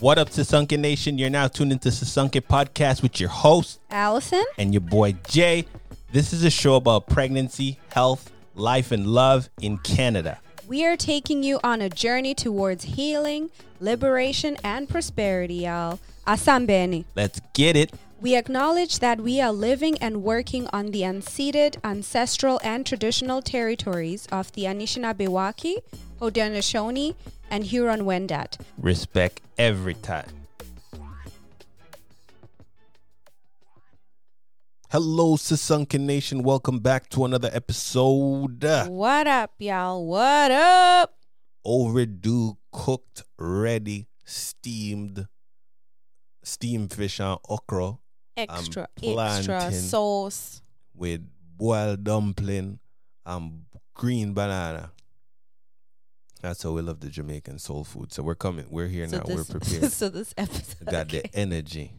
What up, Sasunke Nation? You're now tuned into Sasunke Podcast with your host Allison. and your boy Jay. This is a show about pregnancy, health, life, and love in Canada. We are taking you on a journey towards healing, liberation, and prosperity, y'all. Asambeni. Let's get it. We acknowledge that we are living and working on the unceded, ancestral, and traditional territories of the Anishinaabe, Haudenosaunee, and Huron-Wendat. Respect every time. Hello, Sasunke Nation. Welcome back to another episode. What up, y'all? What up? Overdue, cooked, ready, steamed, steamed fish and okra Extra, plantain. extra sauce. with boiled dumpling and green banana. That's how we love the Jamaican soul food. So we're coming. We're here now. We're prepared. so this episode, Got the energy.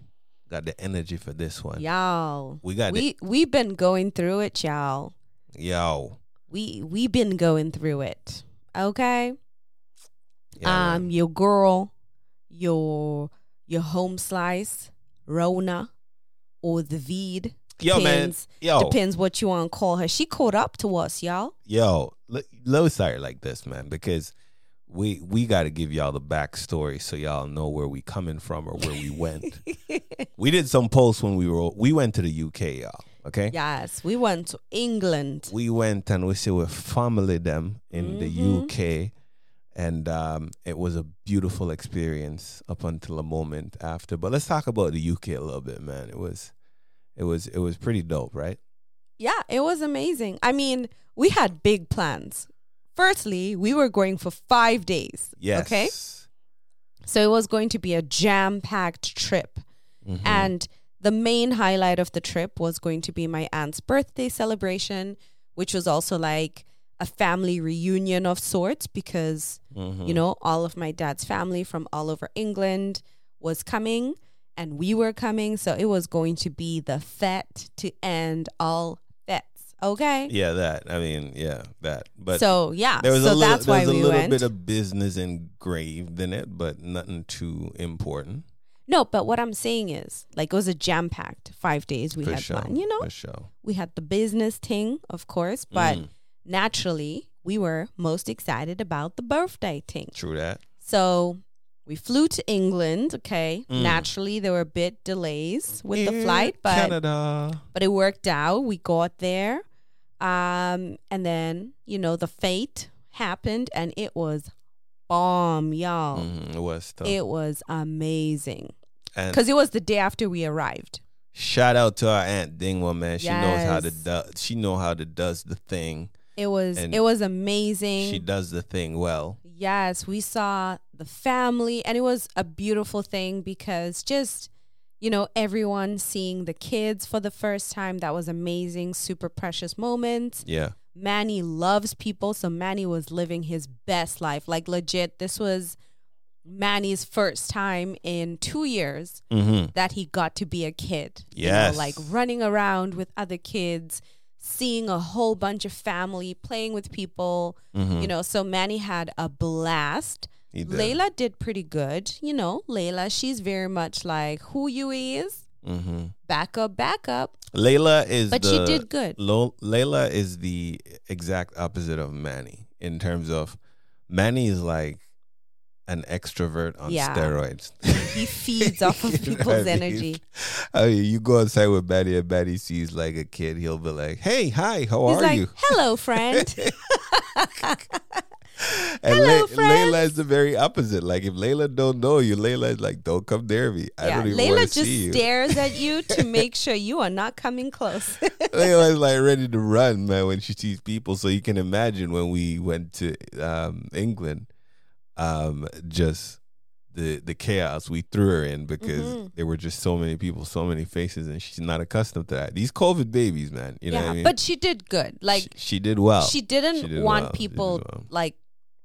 Got the energy for this one. y'all. We got we we've been going through it, y'all. Yo. We we been going through it. Okay. Yeah, um, your girl, your your home slice, Rona, or the Vid. Yo, man. Yo. depends what you want to call her. She caught up to us, y'all. Yo. Let's start like this, man, because we we got to give y'all the backstory so y'all know where we coming from or where we went. we did some posts when we were we went to the UK, y'all. Okay. yes, we went to England. we went and we see with family them in Mhm. the UK and um, it was a beautiful experience up until a moment after but let's talk about the UK a little bit man it was it was it was pretty dope right Yeah, it was amazing. I mean, we had big plans. Firstly, we were going for five days. yes Okay. So it was going to be a jam packed trip. Mhm. And the main highlight of the trip was going to be my aunt's birthday celebration, which was also like a family reunion of sorts because, Mhm. you know, all of my dad's family from all over England was coming and we were coming. So it was going to be the fete to end all. Okay. yeah that I mean yeah that but so yeah, there was so a little, that's there why was a we little bit of business engraved in it but nothing too important no, but what I'm saying is, like, it was a jam packed five days we for had sure planned. You know, for sure we had the business thing, of course, but Mhm. naturally, we were most excited about the birthday thing. true that So we flew to England. Okay, Mm. naturally there were a bit delays with the flight, but Canada but it worked out. We got there, um, and then you know the fete happened, and it was bomb, y'all. Mhm, it was tough It was amazing because it was the day after we arrived. Shout out to our aunt Dingwa, man. She knows how to do, she know how to does the thing. It was And it was amazing. She does the thing well. Yes, we saw the family, and it was a beautiful thing because just, you know, everyone seeing the kids for the first time, that was amazing, super precious moment. Yeah. Manny loves people, so Manny was living his best life. Like, legit, this was Manny's first time in two years Mm-hmm. that he got to be a kid. You know, Yes. like running around with other kids, seeing a whole bunch of family, playing with people. Mm-hmm. You know, so Manny had a blast. He did. Layla did pretty good. You know, Layla, she's very much like who you is. Mm-hmm. Back up, back up. Layla is But the, she did good. Lo- Layla is the exact opposite of Manny in terms of Manny is like an extrovert on Yeah. steroids. He feeds off of people's I mean? energy. I mean, you go outside with Manny and Manny sees like a kid, he'll be like, "Hey, hi, how He's are like, you?" hello, friend. And Hello, friends. Layla is the very opposite. Like if Layla don't know you, Layla is like, "Don't come near me. I yeah, don't even want Layla to see you." just stares at you to make sure you are not coming close. Layla's like ready to run, man, when she sees people. So you can imagine when we went to um, England, um, just the the chaos we threw her in because Mhm. there were just so many people, so many faces, and she's not accustomed to that. These COVID babies, man, you know yeah, what I mean? but she did good. Like she, she did well. she didn't She did want well. People well. like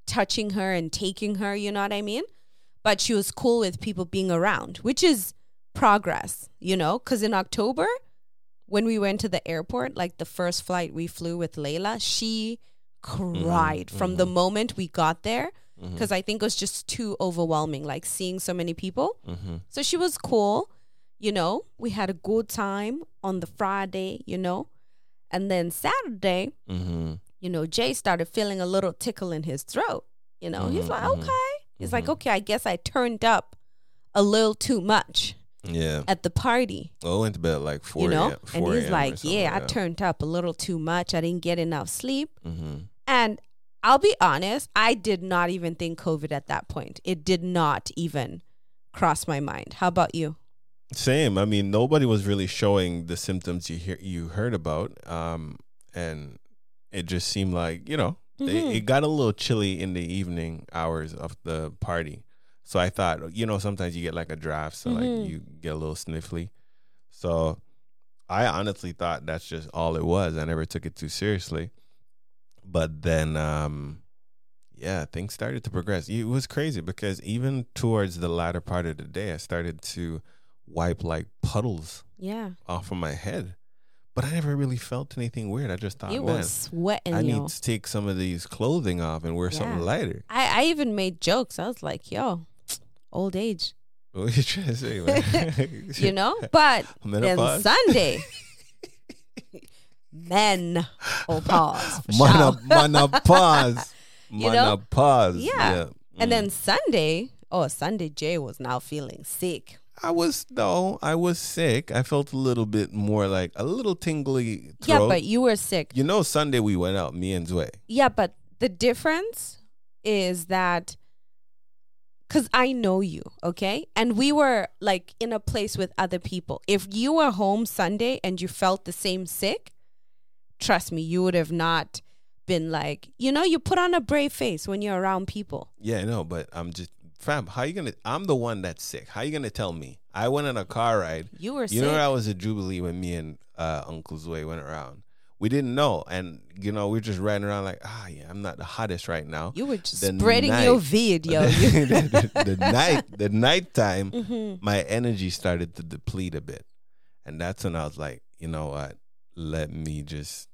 touching her and taking her, you know what I mean? But she was cool with people being around, which is progress, you know? Because in October, when we went to the airport, like the first flight we flew with Layla, she cried from the mhm. moment we got there. Because I think it was just too overwhelming, like seeing so many people. Mhm. So she was cool, you know. We had a good time on the Friday, you know. And then Saturday, Mhm. You know, Jay started feeling a little tickle in his throat. You know, he's Mhm, like, mhm, okay. He's like, okay, I guess I turned up a little too much Yeah. at the party, Well, I went to bed like four. you know? a.m. And he's like, yeah, I turned up a little too much. I didn't get enough sleep. Mhm. And I'll be honest, I did not even think COVID at that point. It did not even cross my mind. How about you? Same. I mean, nobody was really showing the symptoms you hear you heard about, um, and it just seemed like you know Mhm. it, it got a little chilly in the evening hours of the party. So I thought, you know, sometimes you get like a draft, so Mhm. like you get a little sniffly. So I honestly thought that's just all it was. I never took it too seriously. But then, um, yeah, things started to progress. It was crazy because even towards the latter part of the day, I started to wipe like puddles Yeah. off of my head. But I never really felt anything weird. I just thought, you Oh, man, was sweating, I yo. need to take some of these clothing off and wear something lighter. I, I even made jokes. I was like, yo, old age, What are you trying to say, man? you know? But then Sunday, men will pause. For Mana, mana pause. You know? pause. Yeah. And Mm. then Sunday, oh, Sunday, Jay was now feeling sick. I was no, I was sick. I felt a little bit more like a little tingly Yeah, but you were sick. you know, Sunday we went out, me and Zway. Yeah, but the difference is that because I know you, okay? And we were like in a place with other people. If you were home Sunday and you felt the same sick, trust me, you would have not been like, you know, you put on a brave face when you're around people. Yeah, no, but I'm just fam. How you gonna? I'm the one that's sick. How you gonna tell me? I went on a car ride. You were You sick. know, I was at Jubilee when me and uh, Uncle Zway went around. We didn't know, and you know, we are just riding around like, ah, yeah, I'm not the hottest right now. you were just the spreading night- your vid, yo. You- the, the, the night, the nighttime, Mhm. my energy started to deplete a bit, and that's when I was like, you know what? Let me just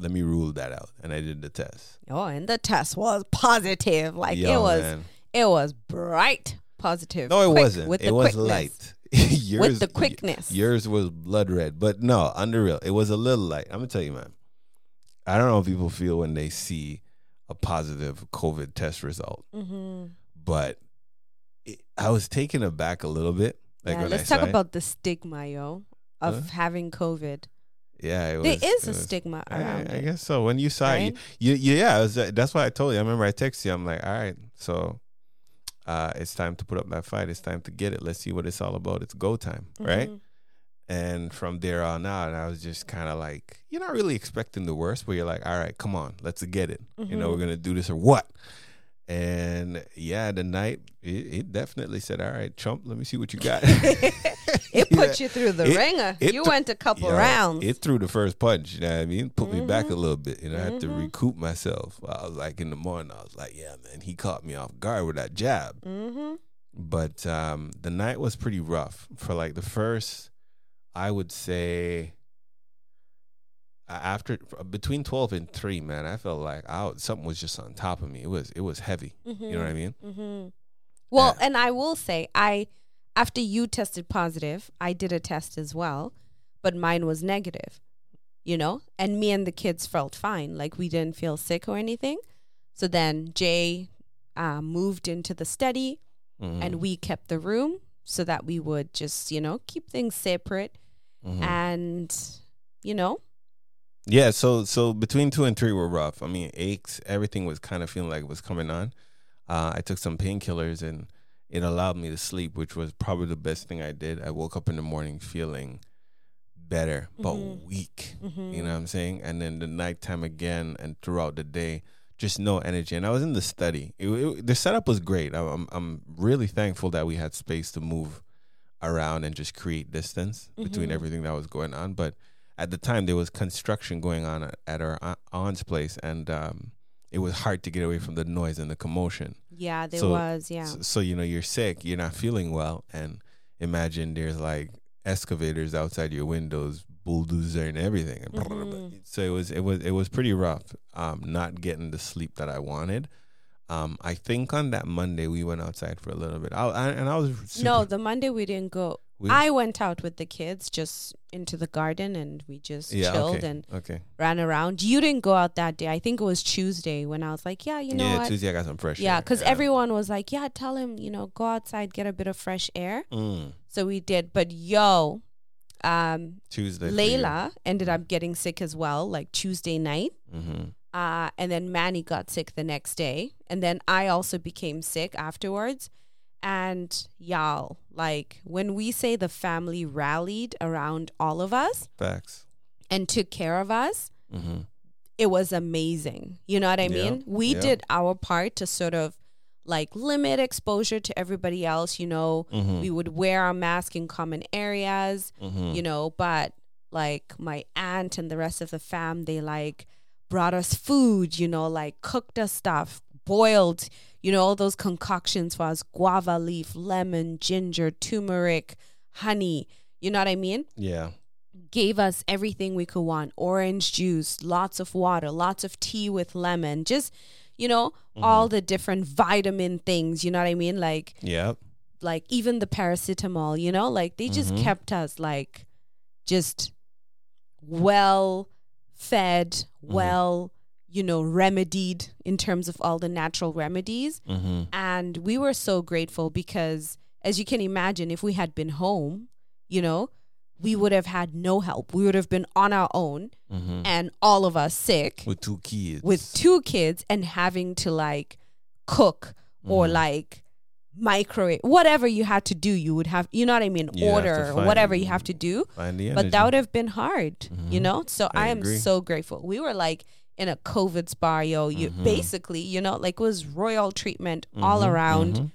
let me rule that out, and I did the test. Oh, and the test was positive. Like Yo, it was, man. It was bright positive. No, it wasn't. With it was quickness. light. yours, with the quickness. Yours was blood red, but no, under real, it was a little light. I'm gonna tell you, man. I don't know how people feel when they see a positive COVID test result, hmm but it, I was taken aback a little bit. Like yeah, when let's I talk saw it. about the stigma, yo, of Huh? having COVID. Yeah, it was, there is a was- stigma I, around I it. guess so. When you saw right? it, you, you, yeah, it was, that's why I told you. I remember I texted you. I'm like, all right, so uh, it's time to put up that fight. It's time to get it. Let's see what it's all about. It's go time, right? Mhm. And from there on out, I was just kind of like, you're not really expecting the worst, but you're like, all right, come on, let's get it. You know, Mhm. we're gonna do this or what? And yeah, the night it, it definitely said, all right, Trump, let me see what you got. It put you through the It- ringer. it you took- went a couple Yo, rounds. It threw the first punch. You know what I mean? Put me back a Mhm. little bit. You know, I had to Mhm. recoup myself. I was like in the morning. I was like, yeah, man, he caught me off guard with that jab. mm-hmm. But um, the night was pretty rough for like the first, I would say, a- after between twelve and three, man, I felt like I, something was just on top of me. It was it was heavy. You know what I mean? Mm-hmm. Well, Yeah. and I will say, I after you tested positive, I did a test as well, but mine was negative. You know, and me and the kids felt fine. Like we didn't feel sick or anything. So then Jay uh, moved into the study, Mhm. and we kept the room so that we would just you know keep things separate Mhm. and you know Yeah, so so between two and three were rough. I mean, aches, everything was kind of feeling like it was coming on. Uh, I took some painkillers and it allowed me to sleep, which was probably the best thing I did. I woke up in the morning feeling better, but Mhm. weak. mhm. You know what I'm saying? And then the nighttime again and throughout the day, just no energy. And I was in the study. It, it, the setup was great. I'm, I'm I'm really thankful that we had space to move around and just create distance between Mhm. everything that was going on. But at the time, there was construction going on at, at our aunt's place, and um, it was hard to get away from the noise and the commotion. yeah there So- was yeah So, so you know you're sick, you're not feeling well, and imagine there's like excavators outside your windows, bulldozer and everything. Mhm. So it was it was it was pretty rough. Um, not getting the sleep that I wanted. Um, I think on that Monday we went outside for a little bit. I, I and I was super, no, the Monday we didn't go. We- I went out with the kids just into the garden and we just yeah chilled okay and okay ran around. You didn't go out that day. I think it was Tuesday when I was like, yeah, you know yeah what? Tuesday I got some fresh Yeah, because everyone was like, yeah, tell him, you know, go outside, get a bit of fresh air. Mm, So we did. But yo, um, Tuesday. Layla ended up getting sick as well, like Tuesday night. Mhm. Uh, and then Manny got sick the next day. And then I also became sick afterwards. And y'all, like when we say the family rallied around all of us facts and took care of us, hmm it was amazing. You know what I Yeah, mean? We yeah. did our part to sort of like limit exposure to everybody else. You know, Mhm. we would wear our mask in common areas, Mhm. you know, but like my aunt and the rest of the fam, they like brought us food, you know, like cooked us stuff, boiled, you know, all those concoctions for us guava leaf, lemon, ginger, turmeric, honey. You know what I mean? yeah gave us everything we could want orange juice, lots of water, lots of tea with lemon, just, you know, all the different vitamin things, you know what I mean? Like, yeah like even the paracetamol, you know, like they just Mhm. kept us like just well fed, well, you know, remedied in terms of all the natural remedies. hmm And we were so grateful because, as you can imagine, if we had been home, you know, we would have had no help. We would have been on our own hmm and all of us sick with two kids with two kids and having to like cook or Mhm. like microwave, whatever you had to do, you would have, you know what I mean? You Order or whatever you have to do. But that would have been hard, you Mhm. know? So I I, am so grateful. We were like in a COVID spa, yo. You Mhm. basically, you know, like it was royal treatment all Mhm, around. mhm.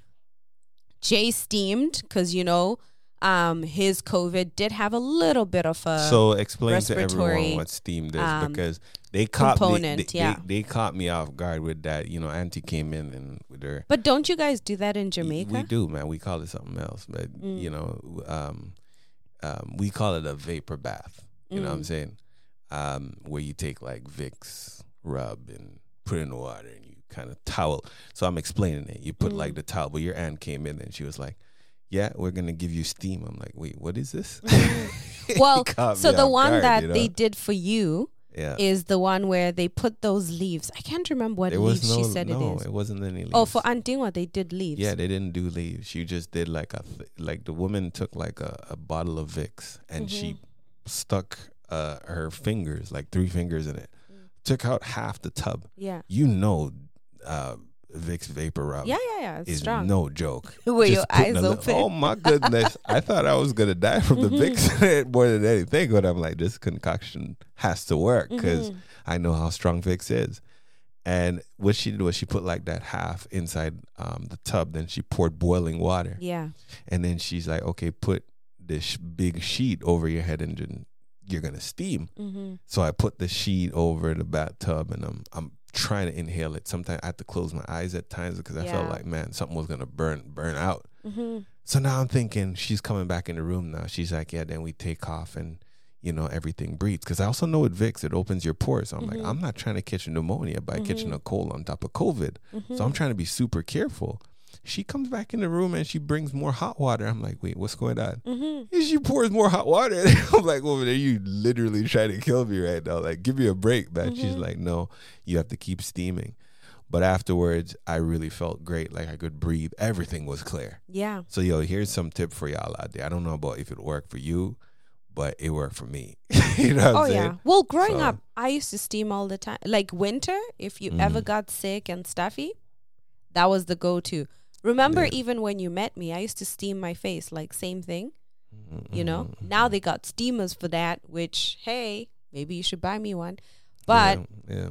Jay steamed because you know, um, his COVID did have a little bit of a so explain to everyone what steam is um, because they caught me, they, yeah. they, they caught me off guard with that. You know, Auntie came in and with her. But don't you guys do that in Jamaica? We do, man. We call it something else, but Mm. you know, um, um, we call it a vapor bath. You know what I'm Mm. saying? Um, where you take like Vicks rub and put it in the water and you kind of towel. So I'm explaining it. You put Mm. like the towel, but your aunt came in and she was like, "Yeah, we're gonna give you steam." I'm like, "Wait, what is this?" Well, so the one guard, that you know? they did for you yeah, is the one where they put those leaves. I can't remember what there leaves no, she said no, it is. it wasn't any leaves. Oh, for Aunt Dingwa, they did leaves. Yeah, they didn't do leaves. She just did like a th- like the woman took like a, a bottle of Vicks and she Mm-hmm. stuck uh, her fingers, like three fingers in it. Mm. Took out half the tub. yeah, You know, uh, Vicks vapor rub yeah, yeah, yeah. It's is strong. no joke. Were your eyes open? oh my goodness! I thought I was gonna die from the Mhm. Vicks more than anything, but I'm like, this concoction has to work because Mhm. I know how strong Vicks is. And what she did was she put like that half inside um, the tub. Then she poured boiling water, Yeah. and then she's like, "Okay, put this big sheet over your head, and then you're gonna steam." Mm-hmm. So I put the sheet over the bathtub, and I'm I'm trying to inhale it. Sometimes I have to close my eyes at times because I felt like, man, something was gonna burn burn out. Mm-hmm. So now I'm thinking she's coming back in the room now. She's like, yeah, then we take off and you know everything breathes because I also know with Vicks it opens your pores. So I'm Mhm. like, I'm not trying to catch pneumonia by catching Mhm. a cold on top of COVID. Mm-hmm. So I'm trying to be super careful. She comes back in the room and she brings more hot water. I'm like, wait, what's going on? Mm-hmm. And she pours more hot water. I'm like, woman, are you literally trying to kill me right now? Like, give me a break, man. She's Mhm. like, no, you have to keep steaming. But afterwards, I really felt great. Like I could breathe. Everything was clear. Yeah. So yo, here's some tip for y'all out there. I don't know about if it worked for you, but it worked for me. you know what Oh I'm saying? yeah. Well, growing So- up, I used to steam all the time. Like winter, if you ever Mhm. got sick and stuffy, that was the go-to. Remember, Yeah. even when you met me, I used to steam my face. Like same thing. You know. Mhm. Now they got steamers for that. Which hey, maybe you should buy me one. But yeah, yeah.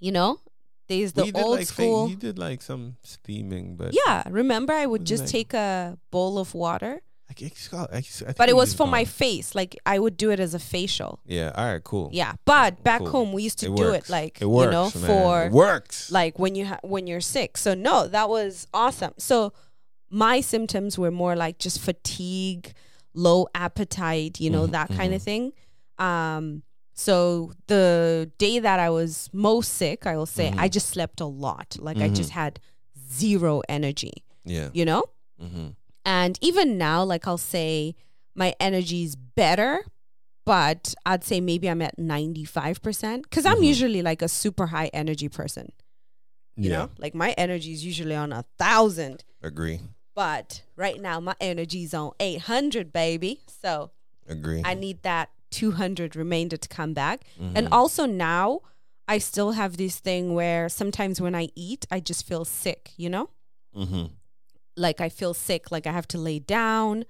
you know, there's the We did old like fa- school. you did like some steaming, but yeah. Remember, I would just like- take a bowl of water, I, guess- I, but it was for my face. Like I would do it as a facial. Yeah. All right. Cool. Yeah, but back Cool. home we used to It do works. it like It works, you know man. for it works. like when you ha- when you're sick. So no, that was awesome. So my symptoms were more like just fatigue, low appetite, you know, Mhm, that kind mhm. of thing. Um so the day that I was most sick, I will say Mhm. I just slept a lot. Like I just Mhm. had zero energy, Yeah. you know? Mm-hmm. And even now, like I'll say my energy is better, but I'd say maybe I'm at 95% because I'm Mhm. usually like a super high energy person, you yeah. know? Like my energy is usually on a thousand, Agree. but right now my energy's on 800, baby. So Agree. I need that 200 remainder to come back. Mhm. And also now, I still have this thing where sometimes when I eat, I just feel sick, you know? mm-hmm. Like I feel sick, like I have to lay down,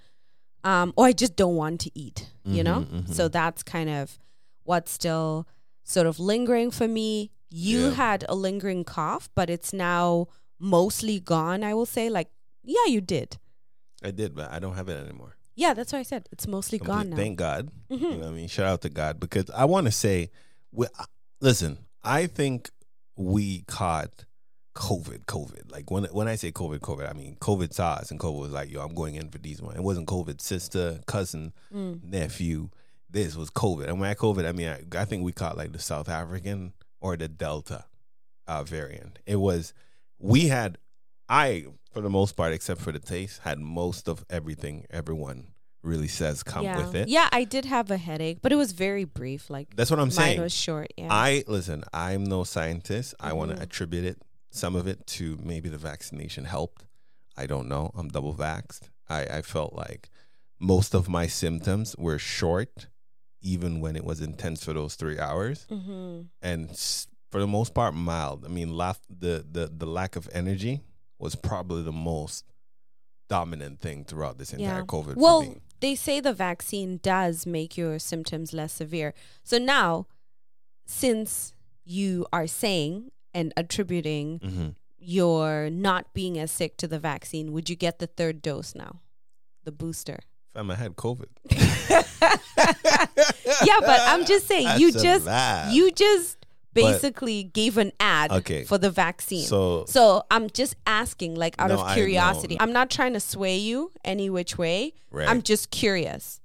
um, or I just don't want to eat, you know? Mhm, mhm. So that's kind of what's still sort of lingering for me. You Yeah. had a lingering cough, but it's now mostly gone, I will say. Like, yeah, you did. I did, but I don't have it anymore. Yeah, that's what I said. It's mostly Complete- gone now. Thank God. Mhm. You know what I mean? Shout out to God because I want to say, we, listen, I think we caught COVID, COVID. Like when when I say COVID, COVID, I mean COVID saw us and COVID was like, yo, I'm going in for these one. It wasn't COVID sister, cousin, Mm. nephew. This was COVID. And when I COVID, I mean, I, I think we caught like the South African or the Delta uh, variant. It was, we had, I, for the most part, except for the taste, had most of everything everyone really says come yeah. with it. Yeah, I did have a headache, but it was very brief. Like That's what I'm mine saying. was short. Yeah. I listen. I'm no scientist. I want to attribute it, some of it, to maybe the vaccination helped. I don't know. I'm double vaxxed. I, I felt like most of my symptoms were short, even when it was intense for those three hours, mm-hmm. and for the most part mild. I mean, laugh, the the the lack of energy was probably the most dominant thing throughout this entire Yeah. COVID. Well, me. they say the vaccine does make your symptoms less severe. So now, since you are saying and attributing Mhm. your not being as sick to the vaccine, would you get the third dose now? The booster. fam, I had COVID. yeah, but I'm just saying you just you just But- basically gave an ad Okay. for the vaccine. So So I'm just asking, like, out No, of curiosity. I'm not trying to sway you any which way. right. I'm just curious.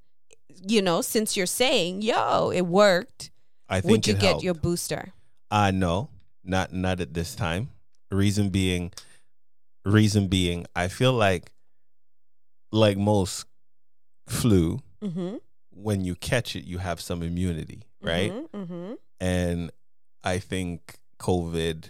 You know, since you're saying, "Yo, it worked," I think would you get helped. your booster? Uh no, not not at this time. Reason being, reason being, I feel like, like most flu, Mm-hmm. when you catch it, you have some immunity, right? Mm-hmm. And I think COVID,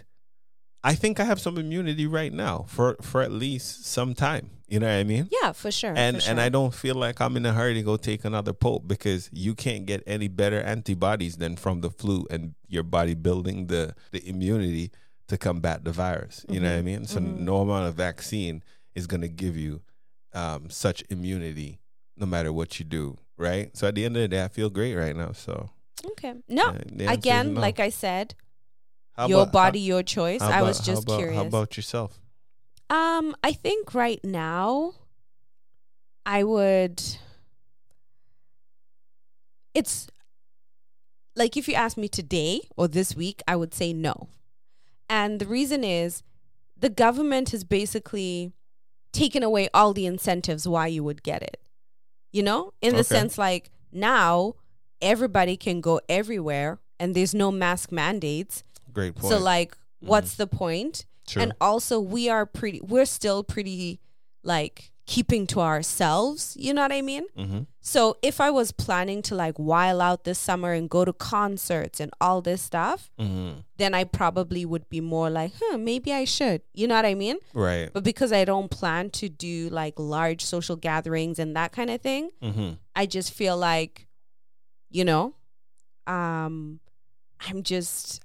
I think I have some immunity right now for for at least some time. You know what I mean? Yeah, for sure. and for and. I don't feel like I'm in a hurry to go take another pope because you can't get any better antibodies than from the flu and your body building the the immunity to combat the virus. You know what I Mhm. mean? So Mhm. no amount of vaccine is going to give you um, such immunity no matter what you do, right? So at the end of the day, I feel great right now. So Okay. No. the answer is Again, no. like I said, How your about- body, your choice. how- I was just how about, curious. How about yourself? Um, I think right now I would it's like if you ask me today or this week, I would say no. And the reason is the government has basically taken away all the incentives why you would get it. You know? In the Okay. sense like now everybody can go everywhere and there's no mask mandates. Great point. So like what's the point? True. And also we are pretty we're still pretty like keeping to ourselves, you know what I mean? mm-hmm. So if I was planning to like while out this summer and go to concerts and all this stuff, Mm-hmm. then I probably would be more like, huh, maybe I should. You know what I mean? Right. But because I don't plan to do like large social gatherings and that kind of thing, Mm-hmm. I just feel like, you know, um, I'm just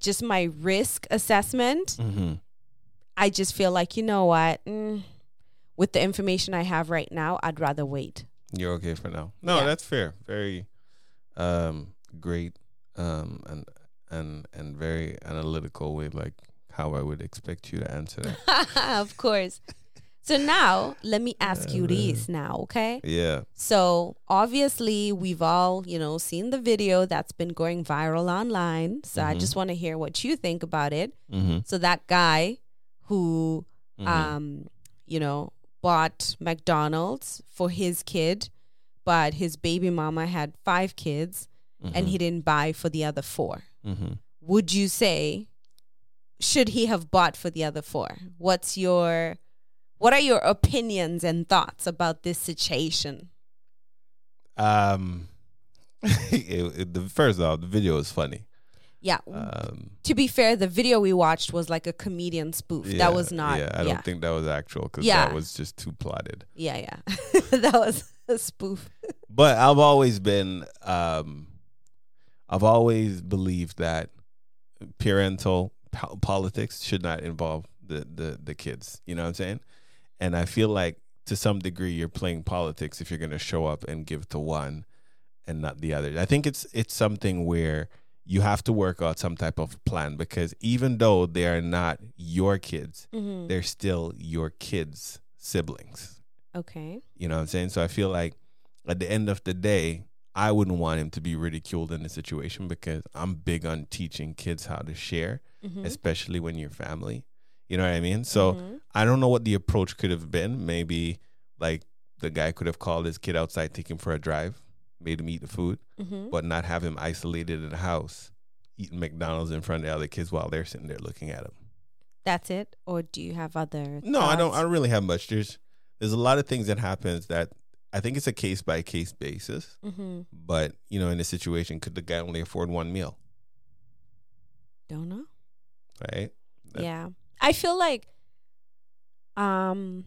just my risk assessment. Mm-hmm. I just feel like you know what, mm, with the information I have right now, I'd rather wait. You're okay for now. No, Yeah. that's fair. Very um great um and and and very analytical way like how I would expect you to answer that. of course. So now let me ask you this now, okay? yeah. So obviously we've all, you know, seen the video that's been going viral online. So I Mhm. just want to hear what you think about it. Mm-hmm. So that guy who mm-hmm. um, you know, bought McDonald's for his kid, but his baby mama had five kids and he didn't buy for the other four. mm-hmm. Would you say should he have bought for the other four? What's your what are your opinions and thoughts about this situation? Um, it, it- the first off, the video is funny. Yeah. Um, to be fair, the video we watched was like a comedian spoof. yeah, that was not. Yeah, I yeah. don't think that was actual because Yeah. that was just too plotted. yeah, yeah. that was a spoof. But I've always been, um, I've always believed that parental po- politics should not involve the, the the kids. You know what I'm saying? And I feel like to some degree you're playing politics if you're going to show up and give to one and not the other. I think it's it's something where you have to work out some type of plan because even though they are not your kids, Mm-hmm. they're still your kids' siblings. Okay. You know what I'm saying? So I feel like at the end of the day, I wouldn't want him to be ridiculed in the situation because I'm big on teaching kids how to share, Mhm. especially when you're family. You know what I mean? So Mhm. I don't know what the approach could have been. Maybe like the guy could have called his kid outside, take him for a drive, made him eat the food, Mhm. but not have him isolated in the house eating McDonald's in front of the other kids while they're sitting there looking at him. That's it, or do you have other? No, I don't. I don't really have much. There's there's a lot of things that happens that I think it's a case by case basis. Mhm. But you know, in this situation, could the guy only afford one meal? Don't know. Right? That- yeah i feel like um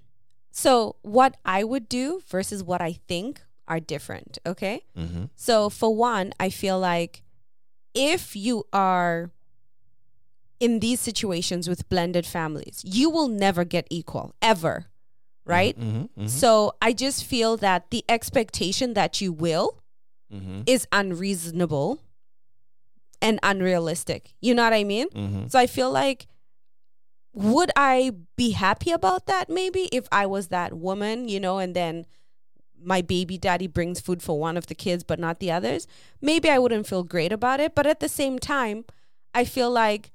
so what i would do versus what i think are different okay Mm-hmm. so for one i feel like if you are in these situations with blended families you will never get equal ever right Mm-hmm. so i just feel that the expectation that you will Mm-hmm. is unreasonable and unrealistic you know what i mean Mm-hmm. so I feel like would I be happy about that maybe if I was that woman, you know, and then my baby daddy brings food for one of the kids but not the others? Maybe I wouldn't feel great about it, but at the same time, I feel like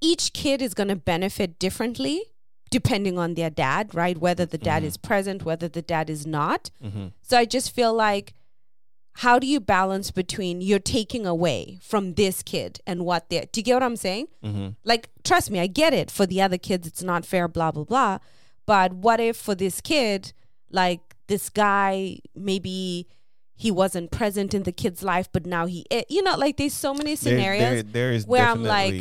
each kid is going to benefit differently depending on their dad, right? Whether the dad Mhm. is present, whether the dad is not. Mm-hmm. So I just feel like how do you balance between you're taking away from this kid and what they're do you get what I'm saying? Mm-hmm. Like, trust me, I get it. For the other kids, it's not fair, blah, blah, blah. But what if for this kid, like this guy, maybe he wasn't present in the kid's life, but now he, i- you know, like there's so many scenarios. There, there, there is where I'm like,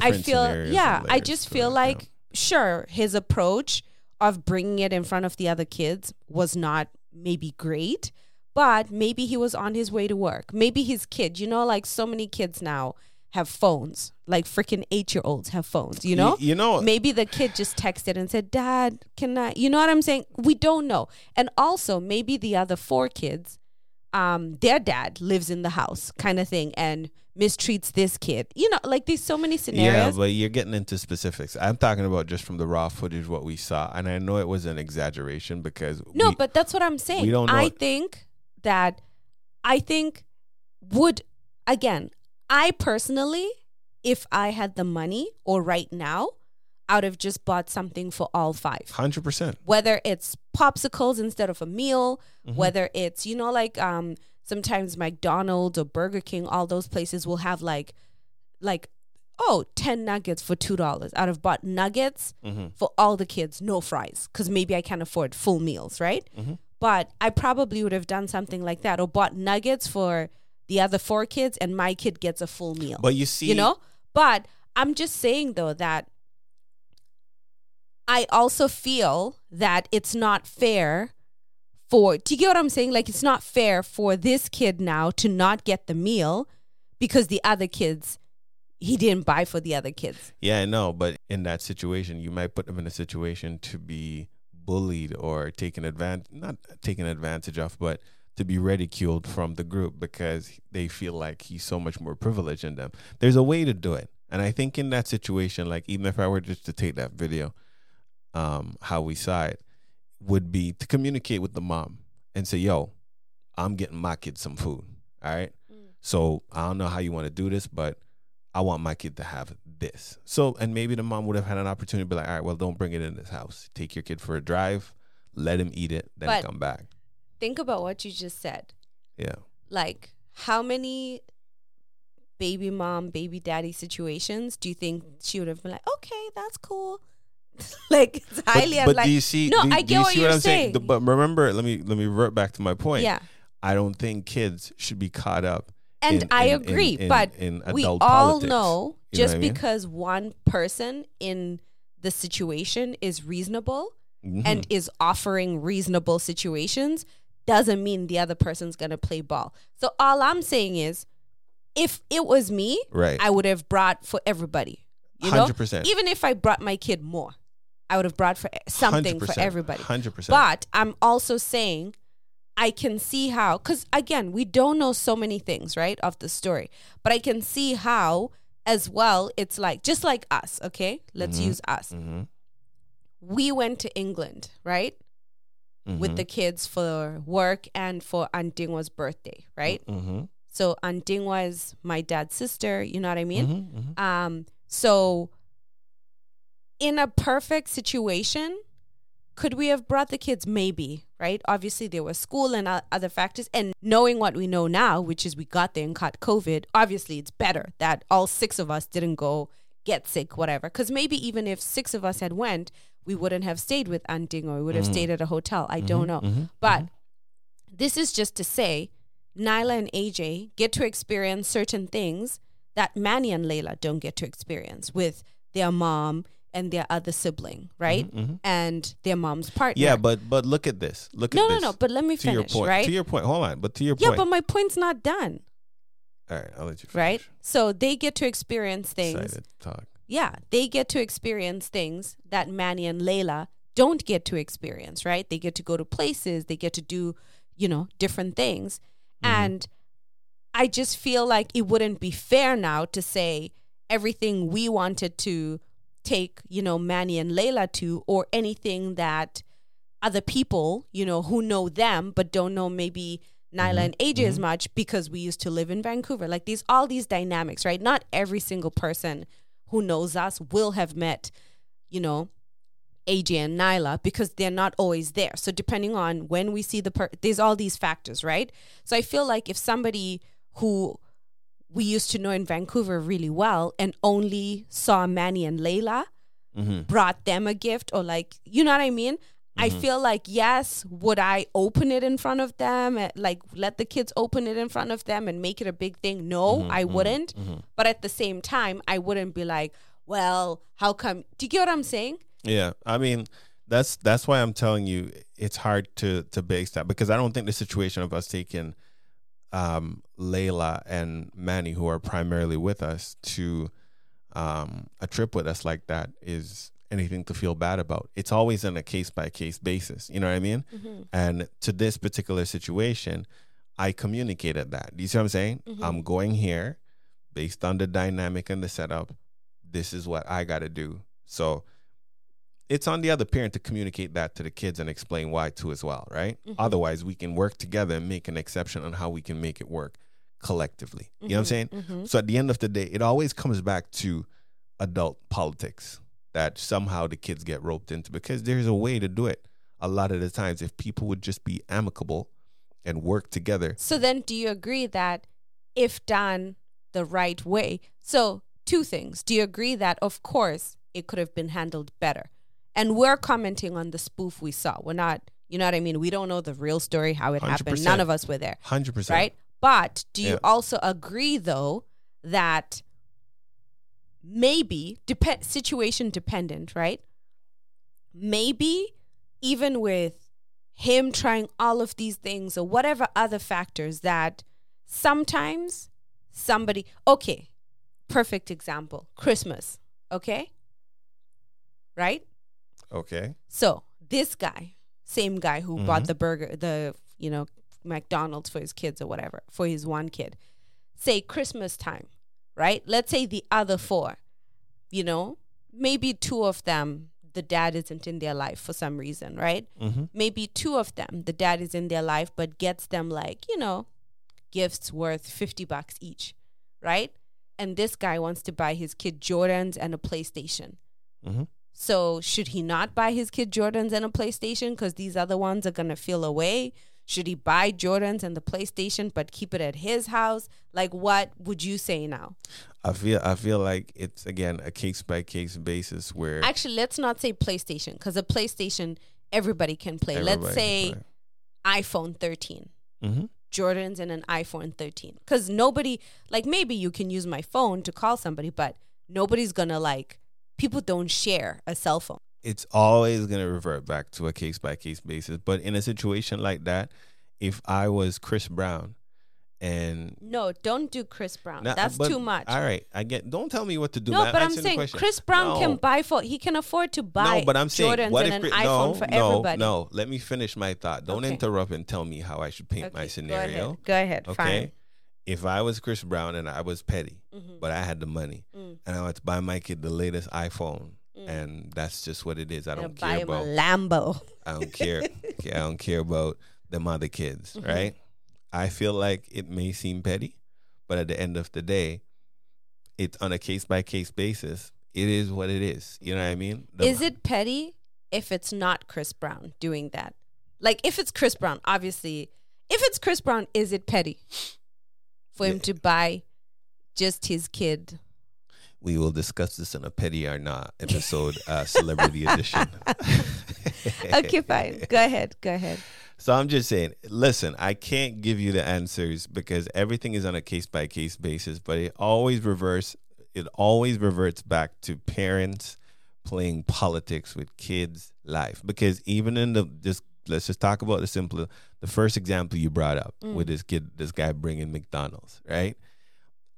I feel, yeah, I just feel like, sure, his approach of bringing it in front of the other kids was not maybe great, but maybe he was on his way to work. Maybe his kid, you know, like so many kids now have phones, like freaking eight year olds have phones, you know? Y- you know, maybe the kid just texted and said, Dad, can I? You know what I'm saying? We don't know. And also, maybe the other four kids, um, their dad lives in the house, kind of thing, and mistreats this kid. You know, like there's so many scenarios. Yeah, but you're getting into specifics. I'm talking about just from the raw footage what we saw, and I know it was an exaggeration because no, we- but that's what I'm saying. We don't know I think that I think would again, I personally, if I had the money or right now, I would have just bought something for all five. hundred percent. whether it's popsicles instead of a meal, Mm-hmm. whether it's you know like um sometimes McDonald's or Burger King, all those places will have like like oh 10 nuggets for two dollars. I'd have bought nuggets Mm-hmm. for all the kids, no fries, because maybe I can't afford full meals, right? Mhm. But I probably would have done something like that or bought nuggets for the other four kids and my kid gets a full meal. But you see, you know? But i'm just saying though that i also feel that it's not fair for do you get what i'm saying? Like it's not fair for this kid now to not get the meal because the other kids he didn't buy for the other kids. Yeah, I know, but in that situation, you might put them in a situation to be bullied or taken advantage not taken advantage of, but to be ridiculed from the group because they feel like he's so much more privileged than them. There's a way to do it. And I think in that situation, like even if I were just to take that video, um, how we saw it, would be to communicate with the mom and say, Yo, I'm getting my kid some food. All right. So I don't know how you want to do this, but I want my kid to have this. So, and maybe the mom would have had an opportunity to be like, all right, well, don't bring it in this house. Take your kid for a drive, let him eat it, then But- come back. think about what you just said Yeah. like how many baby mom, baby daddy situations, do you think she would have been like, okay, that's cool? like it's But, highly but unlikely. do you see? No, do, I get what you're I'm saying. The- but remember, let me let me revert back to my point. yeah, I don't think kids should be caught up. And in- I in- agree, in- but in we all politics. know You know just I mean? because one person in the situation is reasonable Mhm. and is offering reasonable situations doesn't mean the other person's going to play ball. So all I'm saying is if it was me, right, I would have brought for everybody. You know? hundred percent, Even if I brought my kid more, I would have brought for something for everybody. hundred percent. But I'm also saying I can see how, because again, we don't know so many things, right, of the story. But I can see how, as well, it's like, just like us, okay? Let's Mhm. use us. hmm We went to England, right, with the kids for work and for Aunt Dingwa's birthday, right? hmm So Aunt Dingwa is my dad's sister, you know what I mean? Um, so in a perfect situation, could we have brought the kids? Maybe, right? Obviously, there was school and other factors. And knowing what we know now, which is we got there and caught COVID, obviously it's better that all six of us didn't go get sick, whatever. Because maybe even if six of us had went, we wouldn't have stayed with Aunt or we would have Mhm. stayed at a hotel. I don't know. mhm, But this is just to say, Nyla and AJ get to experience certain things that Manny and Layla don't get to experience with their mom and their other sibling, right? mhm. And their mom's partner. Yeah, but but look at this. Look no, at no, this. no. But let me to your finish, point. right? To your point. Hold on. But to your yeah, point. Yeah, but my point's not done, All right, I'll let you. Finish. right? So they get to experience things. Excited talk. Yeah, they get to experience things that Manny and Layla don't get to experience, right? They get to go to places, they get to do, you know, different things. And I just feel like it wouldn't be fair now to say everything we wanted to take, you know, Manny and Layla to, or anything that other people, you know, who know them but don't know maybe Nyla mm-hmm. and AJ as mm-hmm. much because we used to live in Vancouver. Like these, all these dynamics, right? Not every single person who knows us will have met, you know, AJ and Nyla because they're not always there. So depending on when we see the per- there's all these factors, right? So I feel like if somebody who we used to know in Vancouver really well and only saw Manny and Layla Mm-hmm. brought them a gift or like you know what I mean? I feel like yes, would I open it in front of them? Like let the kids open it in front of them and make it a big thing? No, I wouldn't. But at the same time, I wouldn't be like, well, how come? Do you get what I'm saying? Yeah, I mean, that's that's why I'm telling you it's hard to to base that because I don't think the situation of us taking um Layla and Manny, who are primarily with us, to um a trip with us like that is anything to feel bad about. It's always on a case by case basis. You know what I mean? Mm-hmm. And to this particular situation, I communicated that. Do you see what I'm saying? Mm-hmm. I'm going here based on the dynamic and the setup. This is what I got to do. So it's on the other parent to communicate that to the kids and explain why too as well, right? Mm-hmm. Otherwise, we can work together and make an exception on how we can make it work collectively. You know what I'm saying? Mm-hmm. So at the end of the day, it always comes back to adult politics that somehow the kids get roped into because there's a way to do it. A lot of the times, if people would just be amicable and work together, So then, do you agree that if done the right way? So, two things. Do you agree that, of course, it could have been handled better? And we're commenting on the spoof we saw. We're not, you know what I mean? We don't know the real story, how it happened. 100%. None of us were there, hundred percent, right? But do you Yeah. also agree, though, that maybe situation dependent, right? Maybe even with him trying all of these things or whatever other factors that sometimes somebody okay perfect example christmas okay right Okay, so this guy same guy who bought Mhm. the burger the you know mcdonald's for his kids or whatever for his one kid. Say christmas time right? Let's say the other four you know? Maybe two of them the dad isn't in their life for some reason right? Mm-hmm. maybe two of them the dad is in their life but gets them like you know gifts worth 50 bucks each right? And this guy wants to buy his kid jordans and a playstation. Mm-hmm. so should he not buy his kid jordans and a playstation because these other ones are going to feel away Should he buy Jordans and the PlayStation but keep it at his house? Like what would you say now? I feel I feel like it's again a case by case basis where Actually, let's not say PlayStation cuz a PlayStation everybody can play. let's say can iPhone 13. play. Mhm. Jordans and an iPhone 13. Cuz nobody like maybe you can use my phone to call somebody, but nobody's going to like people don't share a cell phone. It's always going to revert back to a case by case basis. But in a situation like that, if I was Chris Brown and No, don't do Chris Brown. Nah, That's but- too much. All right, I get. Don't tell me what to do. no, man. but I'm saying. Chris Brown No. can buy for he can afford to buy no, but I'm saying, Jordans what and if an Chris- iPhone no, for no, everybody. No, let me finish my thought. Don't Okay. interrupt and tell me how I should paint my scenario. Go ahead. Go ahead. Okay. Fine. If I was Chris Brown and I was petty, Mhm. but I had the money Mm. and I wanted to buy my kid the latest iPhone, Mm. and that's just what it is. I don't care about. Lambo. I don't care. I don't care about them other kids, Mhm. right? I feel like it may seem petty, but at the end of the day, it's on a case by case basis. It is what it is. You know what I mean? The- Is it petty if it's not Chris Brown doing that? Like if it's Chris Brown, obviously. If it's Chris Brown, is it petty for him Yeah. to buy just his kid? We will discuss this in a petty or not episode, uh, celebrity edition. Okay, fine. Go ahead. Go ahead. So I'm just saying, listen, I can't give you the answers because everything is on a case by case basis, but it always reverse it always reverts back to parents playing politics with kids' life. Because even in the just let's just talk about the simple the first example you brought up Mm. with this kid this guy bringing McDonald's, right?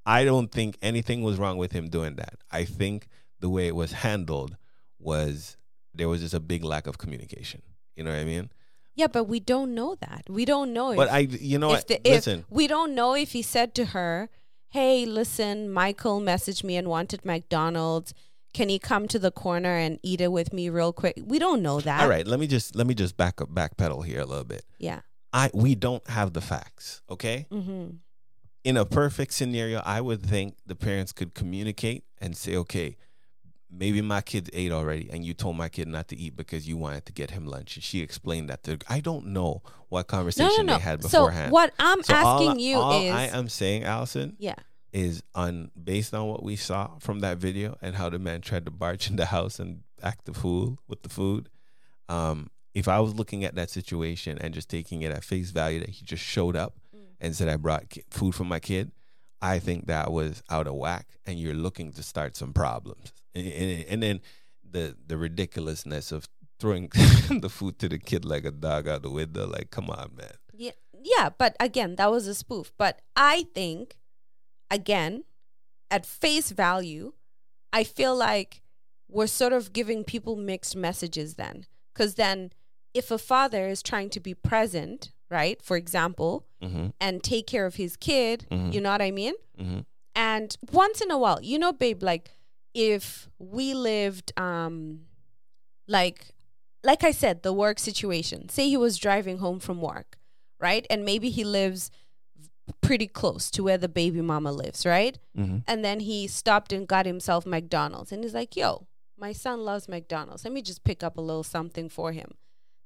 I don't think anything was wrong with him doing that. I think the way it was handled was there was just a big lack of communication. You know what I mean? Yeah, but we don't know that. We don't know if But I, you know if the, if Listen, we don't know if he said to her, "Hey, listen, Michael messaged me and wanted McDonald's. Can he come to the corner and eat it with me real quick?" We don't know that. all right. Let me just let me just back up, backpedal here a little bit. Yeah. I we don't have the facts. Okay. Mm-hmm. In a perfect scenario, I would think the parents could communicate and say, okay, maybe my kid ate already, and you told my kid not to eat because you wanted to get him lunch, and she explained that to. I don't know what conversation no, no. they had beforehand So what I'm So asking I- you all is, I am saying, Allison, yeah, is on based on what we saw from that video and how the man tried to barge in the house and act the fool with the food. Um, if I was looking at that situation and just taking it at face value that he just showed up. And said I brought food for my kid, I think that was out of whack, and you're looking to start some problems. And, and, and then the the ridiculousness of throwing the food to the kid like a dog out the window. Like, come on, man. yeah, yeah. But again, that was a spoof. But I think, again, at face value, I feel like we're sort of giving people mixed messages then, because then if a father is trying to be present, right, for example, Mm-hmm. and take care of his kid, Mhm. you know what I mean? Mm-hmm. And once in a while, you know, babe, like if we lived um like like I said, the work situation. Say he was driving home from work, right? And maybe he lives pretty close to where the baby mama lives, right? Mm-hmm. And then he stopped and got himself McDonald's and he's like, "Yo, my son loves McDonald's. Let me just pick up a little something for him."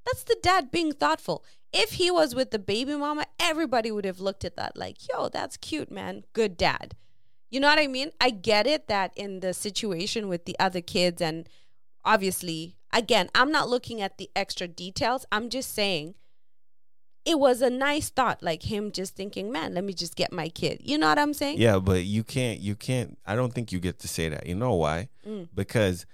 That's the dad being thoughtful. If he was with the baby mama, everybody would have looked at that like, yo, that's cute, man. Good dad. You know what I mean? I get it that in the situation with the other kids, and obviously, again, I'm not looking at the extra details. I'm just saying it was a nice thought, like him just thinking, man, let me just get my kid. You know what I'm saying? Yeah, but you can't. You can't. I don't think you get to say that. You know why? Mm. Because,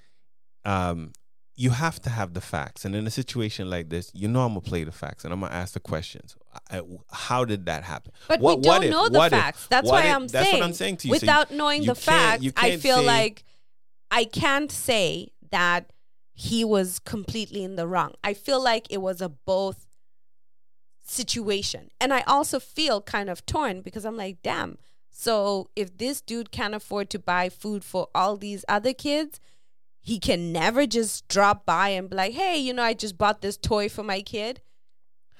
um, you have to have the facts. And in a situation like this, you know I'm gonna play the facts and I'm gonna ask the questions. I, how did that happen? But What- we don't if- know the what if- facts. That's why if- I'm that's saying. what I'm saying to you. So you- Without knowing you the can't- facts, I can't feel say- like I can't say that he was completely in the wrong. I feel like it was a both situation. And I also feel kind of torn because I'm like, damn. So if this dude can't afford to buy food for all these other kids, he can never just drop by and be like, hey, you know, I just bought this toy for my kid.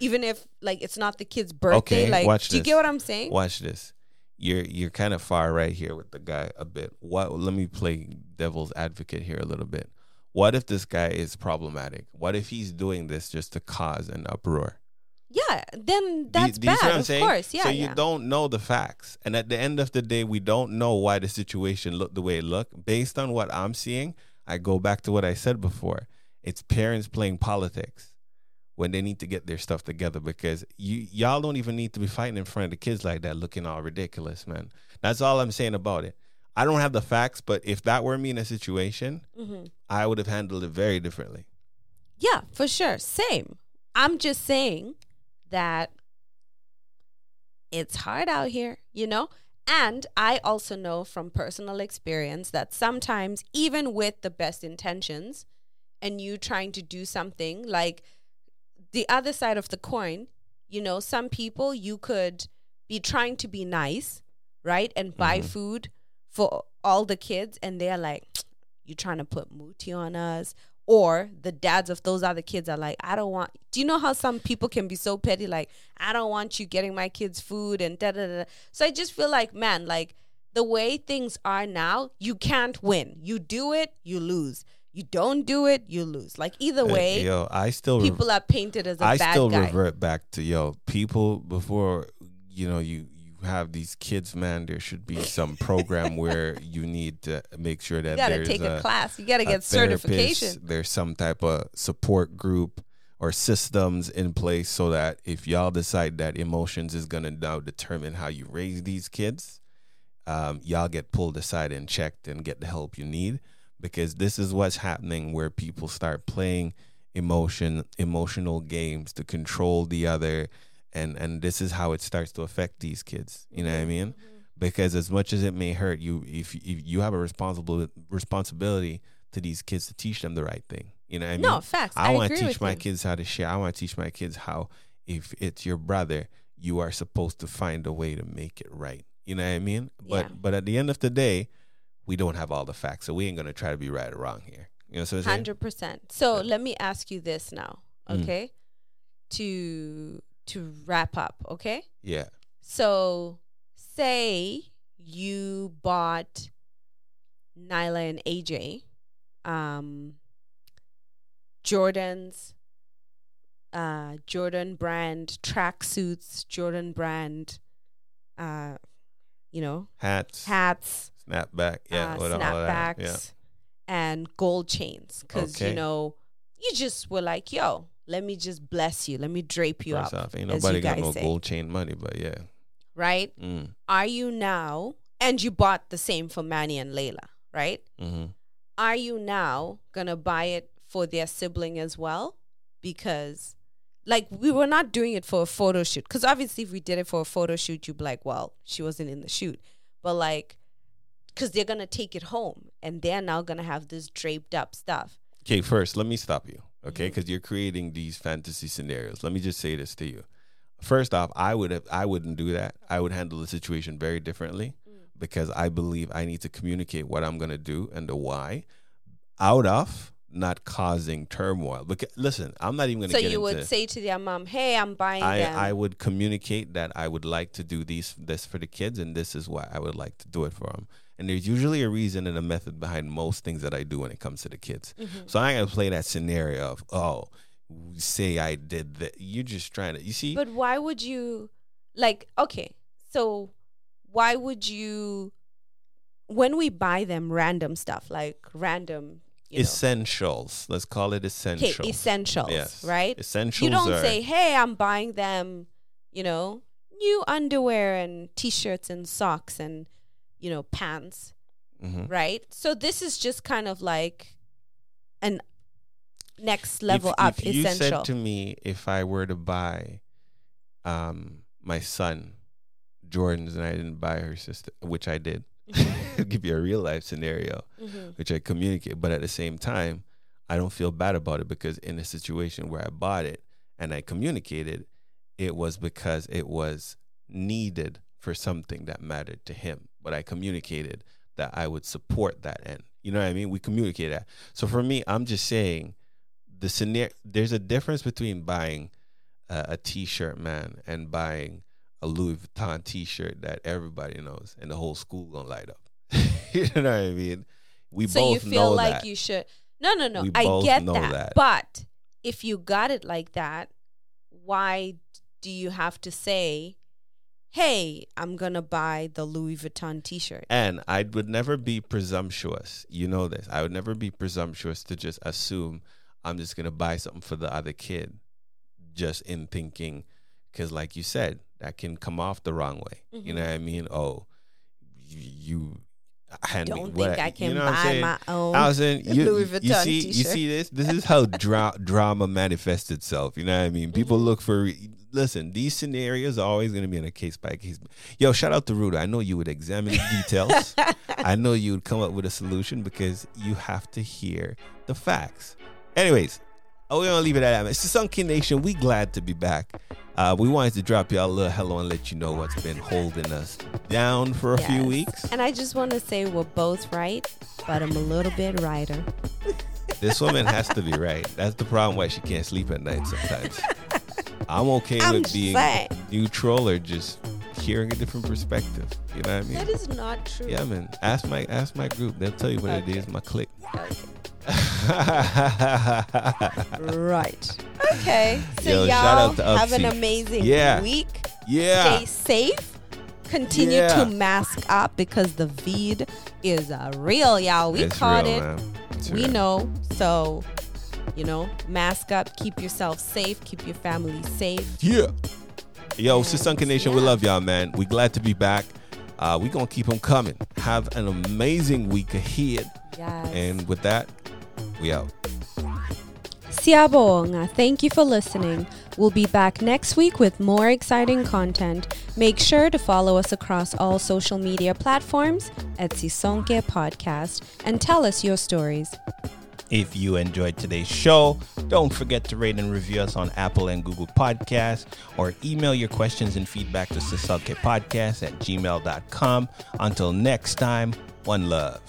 Even if like it's not the kid's birthday. Okay, like watch do you get what I'm saying? Watch this. You're you're kind of far right here with the guy a bit. What? Let me play devil's advocate here a little bit. What if this guy is problematic? What if he's doing this just to cause an uproar? yeah, then that's do what bad. I'm Of saying? course, yeah, So yeah. you don't know the facts, and at the end of the day, we don't know why the situation looked the way it looked. Based on what I'm seeing, I go back to what I said before. It's parents playing politics when they need to get their stuff together because you y'all don't even need to be fighting in front of the kids like that, looking all ridiculous, man. That's all I'm saying about it. I don't have the facts, but if that were me in a situation, Mhm. I would have handled it very differently. Yeah, for sure. Same. I'm just saying that it's hard out here, you know? And I also know from personal experience that sometimes, even with the best intentions, and you trying to do something like the other side of the coin, you know, some people you could be trying to be nice, right? And buy Mhm. food for all the kids, and they're like, you're trying to put muti on us or the dads of those other kids are like i don't want do you know how some people can be so petty like i don't want you getting my kids food and da da da so i just feel like man like the way things are now you can't win. You do it you lose. You don't do it you lose. Like either way yo, I still people are painted as a I bad still guy. revert back to yo people before you know you have these kids man there should be some program where you need to make sure that you gotta there's take a, a, class. You gotta get certification. there's some type of support group or systems in place so that if y'all decide that emotions is gonna now determine how you raise these kids um, y'all get pulled aside and checked and get the help you need because this is what's happening where people start playing emotion emotional games to control the other and and this is how it starts to affect these kids you know what i mean because as much as it may hurt you if, if you have a responsible responsibility to these kids to teach them the right thing you know what i mean no facts I, i, want to teach my you. kids how to share. I want to teach my kids how, if it's your brother, you are supposed to find a way to make it right. You know what I mean? But Yeah. but at the end of the day, we don't have all the facts, so we ain't gonna try to be right or wrong here. You know what I'm saying? Hundred percent. So Yeah. let me ask you this now, Mm. okay? To to wrap up, okay? Yeah. So say you bought Nyla and AJ, um, Jordan's, uh, Jordan brand tracksuits, Jordan brand, uh, you know, Hats, hats, snapback, yeah, uh, what all that, snapbacks yeah. and gold chains because you know you just were like yo let me just bless you. Let me drape you First up off, ain't nobody got no say. gold chain money, but yeah. right? Mm, are you now and you bought the same for manny and layla right? Mm-hmm. are you now gonna buy it for their sibling as well? Because like we were not doing it for a photo shoot. Because obviously if we did it for a photo shoot you'd be like well she wasn't in the shoot. But like because they're gonna take it home and they're now gonna have this draped up stuff. Okay, first, let me stop you, okay? Mhm. Because you're creating these fantasy scenarios. Let me just say this to you. First off, I would have, I wouldn't do that. I would handle the situation very differently because I believe I need to communicate what I'm gonna do and the why, out of not causing turmoil. Because listen, I'm not even gonna so get you into. would say to their mom hey i'm buying I, them I would communicate that I would like to do these this for the kids and this is why I would like to do it for them. And there's usually a reason and a method behind most things that I do when it comes to the kids. Mhm. So I ain't gonna play that scenario of oh, say I did that. You're just trying to. You see, but why would you like okay so why would you when we buy them random stuff like random you know essentials. Let's call it essentials. okay essentials. Yes, right Essentials. you don't say hey i'm buying them you know new underwear and t-shirts and socks and you know pants Mhm. right so this is just kind of like an next level if, up If you essential said to me if I were to buy, um, my son Jordans and I didn't buy her sister, which I did. give you a real life scenario. Mhm. which I communicate. But at the same time, I don't feel bad about it because in a situation where I bought it and I communicated, it was because it was needed for something that mattered to him. But I communicated that I would support that end. You know what I mean? We communicate that. So for me, I'm just saying the scenario. There's a difference between buying uh, a T-shirt, man, and buying a Louis Vuitton T-shirt that everybody knows and the whole school gonna light up. you know what I mean? We so both you feel know like that. you should no no no We i both get know that. that. but if you got it like that why do you have to say, hey, I'm going to buy the Louis Vuitton t shirt? And I would never be presumptuous. You know this. I would never be presumptuous to just assume I'm just going to buy something for the other kid just in thinking, because like you said, that can come off the wrong way. You know mm-hmm. what I mean? Oh, you. Hand Don't what think I can you know buy my own I you, Louis you Vuitton see, you t-shirt. You see this. This is how dra- drama manifests itself. You know what I mean? People Mm-hmm. look for. Listen, these scenarios are always going to be in a case by case. Yo, shout out to Ruda. I know you would examine the details. I know you would come up with a solution because you have to hear the facts. Anyways, oh, we're gonna leave it at that. It's the Sisonke Nation. We glad to be back. Uh, we wanted to drop y'all a little hello and let you know what's been holding us down for a few weeks. And I just want to say we're both right, but I'm a little bit righter. This woman has to be right. That's the problem why she can't sleep at night sometimes. I'm okay I'm with being saying. neutral or just hearing a different perspective. You know what I mean? That is not true. yeah, man. Ask my ask my group. They'll tell you what it Okay. is. My clique. Right. Okay. So Yo, y'all shout out to have an amazing Yeah. week. yeah. Stay safe. Continue Yeah. to mask up because the vid is uh, real, y'all. We It's caught real, it. We real. know. So, you know, mask up, keep yourself safe, keep your family safe. Yeah. Yo, it's the And, Sisonke Nation. We love y'all, man. We glad to be back. Uh, we gonna keep them coming. Have an amazing week ahead. Yes. And with that, we out. Siyabonga, thank you for listening. We'll be back next week with more exciting content. Make sure to follow us across all social media platforms at Sisonke Podcast and tell us your stories. If you enjoyed today's show, don't forget to rate and review us on Apple and Google Podcasts or email your questions and feedback to Podcast at gmail.com. Until next time, one love.